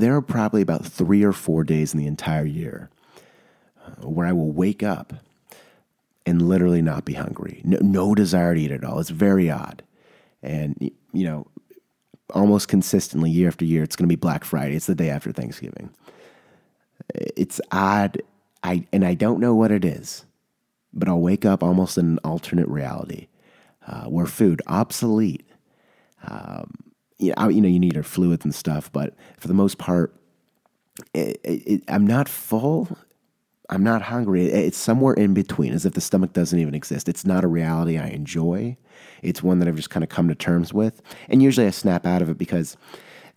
there are probably about three or four days in the entire year uh, where I will wake up and literally not be hungry. No, no desire to eat at all. It's very odd. And, you know, almost consistently year after year, it's going to be Black Friday. It's the day after Thanksgiving. It's odd. I, and I don't know what it is, but I'll wake up almost in an alternate reality uh, where food, obsolete, um, you, know, you know, you need your fluids and stuff, but for the most part, it, it, I'm not full. I'm not hungry. It's somewhere in between, as if the stomach doesn't even exist. It's not a reality I enjoy. It's one that I've just kind of come to terms with. And usually I snap out of it because,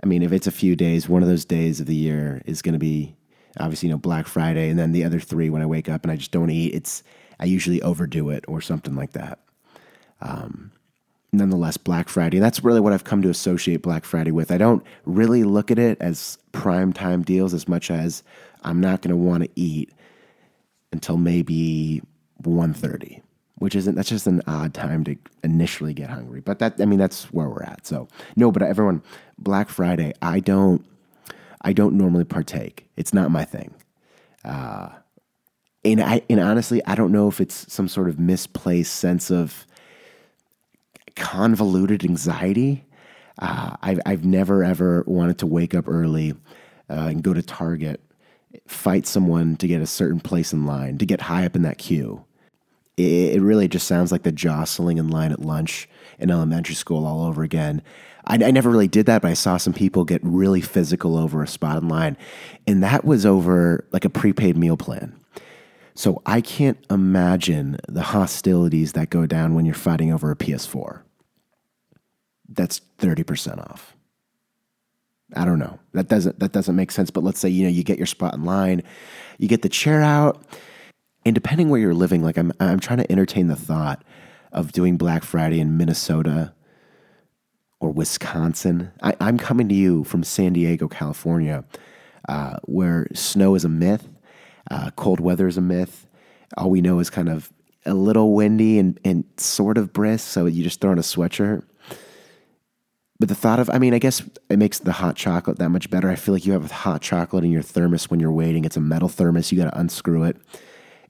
I mean, if it's a few days, one of those days of the year is going to be obviously, you know, Black Friday. And then the other three, when I wake up and I just don't eat, it's, I usually overdo it or something like that. Um, nonetheless, Black Friday, that's really what I've come to associate Black Friday with. I don't really look at it as prime time deals as much as I'm not going to want to eat until maybe 1.30 which isn't that's just an odd time to initially get hungry but that i mean that's where we're at. So no but everyone black friday i don't i don't normally partake. It's not my thing. Uh, and i and honestly i don't know if it's some sort of misplaced sense of convoluted anxiety uh, I've, I've never ever wanted to wake up early uh, and go to target fight someone to get a certain place in line to get high up in that queue it, it really just sounds like the jostling in line at lunch in elementary school all over again. I, I, never really did that, but I saw some people get really physical over a spot in line, and that was over like a prepaid meal plan. So I can't imagine the hostilities that go down when you're fighting over a PS4. That's 30% off. I don't know. That doesn't that doesn't make sense, but let's say you know you get your spot in line, you get the chair out, and depending where you're living, like I'm, I'm trying to entertain the thought of doing Black Friday in Minnesota or Wisconsin. I, am coming to you from San Diego, California, uh, where snow is a myth, uh, cold weather is a myth. All we know is kind of a little windy and, and sort of brisk, so you just throw on a sweatshirt. But the thought of, I mean, I guess it makes the hot chocolate that much better. I feel like you have hot chocolate in your thermos when you're waiting. It's a metal thermos, you got to unscrew it.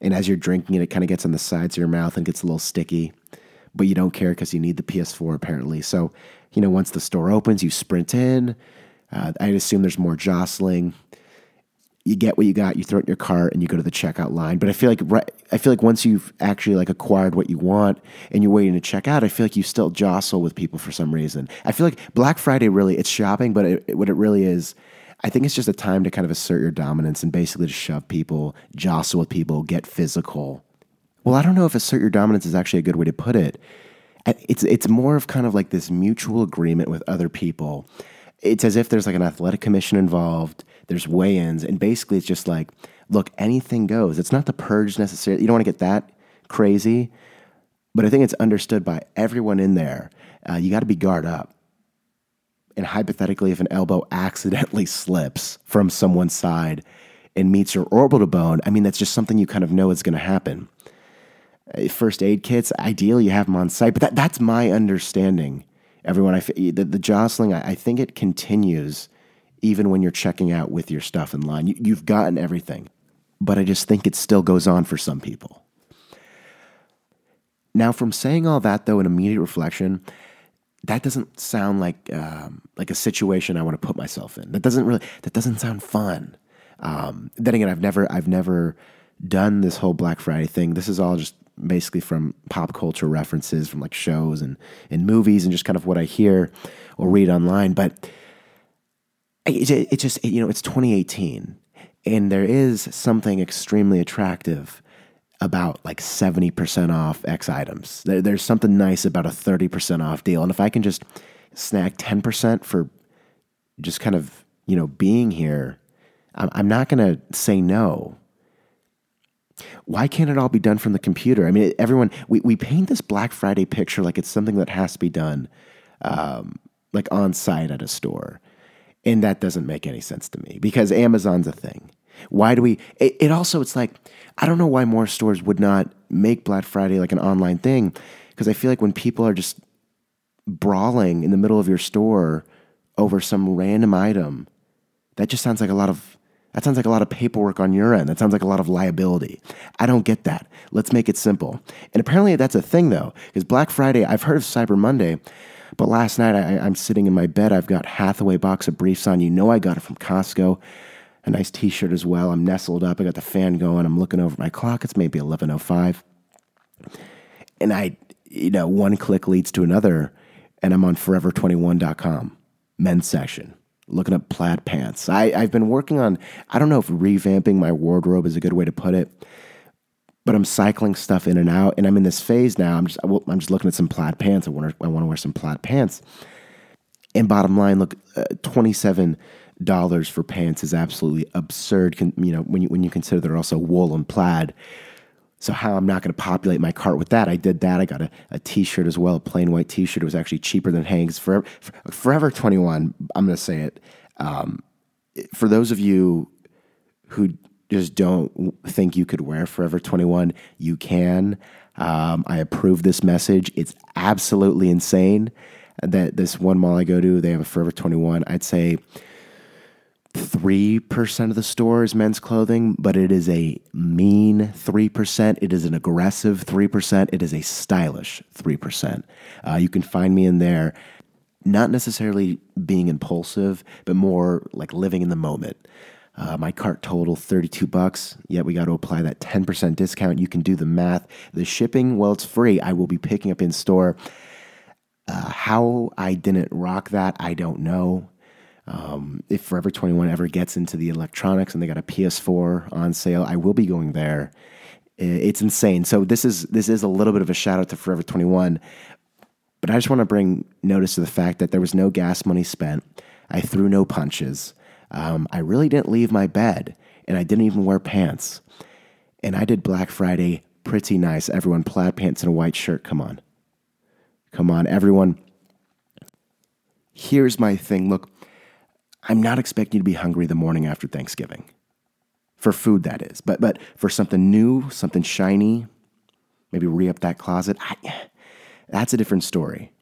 And as you're drinking it, it kind of gets on the sides of your mouth and gets a little sticky. But you don't care because you need the PS4 apparently. So, you know, once the store opens, you sprint in. Uh, I'd assume there's more jostling. You get what you got, you throw it in your cart, and you go to the checkout line. But I feel like right, I feel like once you've actually like acquired what you want and you're waiting to check out, I feel like you still jostle with people for some reason. I feel like Black Friday really it's shopping, but it, what it really is I think it's just a time to kind of assert your dominance and basically to shove people, jostle with people, get physical. Well, I don't know if assert your dominance is actually a good way to put it. It's it's more of kind of like this mutual agreement with other people. It's as if there's like an athletic commission involved. There's weigh-ins, and basically it's just like, look, anything goes. It's not the purge necessarily. You don't want to get that crazy, but I think it's understood by everyone in there. Uh, you got to be guard up and hypothetically, if an elbow accidentally slips from someone's side and meets your orbital bone, I mean, that's just something you kind of know is going to happen. Uh, first aid kits, ideally, you have them on site, but that, that's my understanding. Everyone, I, the, the jostling, I, I think it continues even when you're checking out with your stuff in line. You, you've gotten everything, but I just think it still goes on for some people. Now, from saying all that, though, in immediate reflection, that doesn't sound like um, like a situation I want to put myself in. That doesn't really that doesn't sound fun. Um, then again, I've never I've never done this whole Black Friday thing. This is all just basically from pop culture references from like shows and and movies and just kind of what I hear or read online. But it, it, it just you know it's 2018 and there is something extremely attractive about like 70% off X items. There, there's something nice about a 30% off deal. And if I can just snag 10% for just kind of, you know, being here, I'm, I'm not going to say no. Why can't it all be done from the computer? I mean, everyone, we, we paint this Black Friday picture like it's something that has to be done um, like on site at a store. And that doesn't make any sense to me because Amazon's a thing. Why do we? It, it, also, it's like, I don't know why more stores would not make Black Friday like an online thing. Because I feel like when people are just brawling in the middle of your store over some random item, That just sounds like a lot of that sounds like a lot of paperwork on your end. That sounds like a lot of liability. I don't get that. Let's make it simple. And apparently that's a thing though, because Black Friday, I've heard of Cyber Monday, but last night I, am sitting in my bed. I've got Hathaway box of briefs on. You know I got it from Costco. A nice T-shirt as well. I'm nestled up. I got the fan going. I'm looking over my clock. It's maybe 11:05, and I, you know, one click leads to another, and I'm on Forever21.com men's section looking up plaid pants. I, I've been working on, I don't know if revamping my wardrobe is a good way to put it, but I'm cycling stuff in and out. And I'm in this phase now. I'm just, I'm just looking at some plaid pants. I want to, I want to wear some plaid pants. And bottom line, look, uh, $27 for pants is absolutely absurd. You know, when you, when you consider they're also wool and plaid. So how I'm not going to populate my cart with that? I did that. I got a a T-shirt as well, a plain white T-shirt. It was actually cheaper than Hank's. Forever, Forever 21. I'm going to say it. Um, for those of you who just don't think you could wear Forever 21, you can. Um, I approve this message. It's absolutely insane that this one mall I go to, they have a Forever 21. I'd say 3% of the store is men's clothing, but it is a mean 3%. It is an aggressive 3%. It is a stylish 3%. Uh, you can find me in there, not necessarily being impulsive, but more like living in the moment. Uh, my cart total 32 bucks. Yet we got to apply that 10% discount. You can do the math. The shipping, well, it's free. I will be picking up in store. Uh, how I didn't rock that, I don't know. Um, if Forever 21 ever gets into the electronics and they got a PS4 on sale, I will be going there. It's insane. So this is this is a little bit of a shout out to Forever 21, but I just want to bring notice to the fact that there was no gas money spent. I threw no punches. Um, I really didn't leave my bed, and I didn't even wear pants. And I did Black Friday pretty nice. Everyone plaid pants and a white shirt. Come on, come on, everyone. Here's my thing. Look, I'm not expecting you to be hungry the morning after Thanksgiving. For food, that is. But, but for something new, something shiny, maybe re up that closet, I, that's a different story.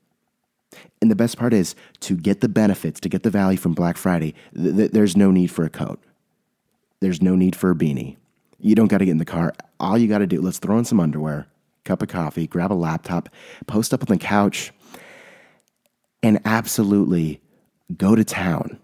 And the best part is to get the benefits, to get the value from Black Friday, th- th- there's no need for a coat. There's no need for a beanie. You don't got to get in the car. All you got to do, let's throw in some underwear, cup of coffee, grab a laptop, post up on the couch, and absolutely go to town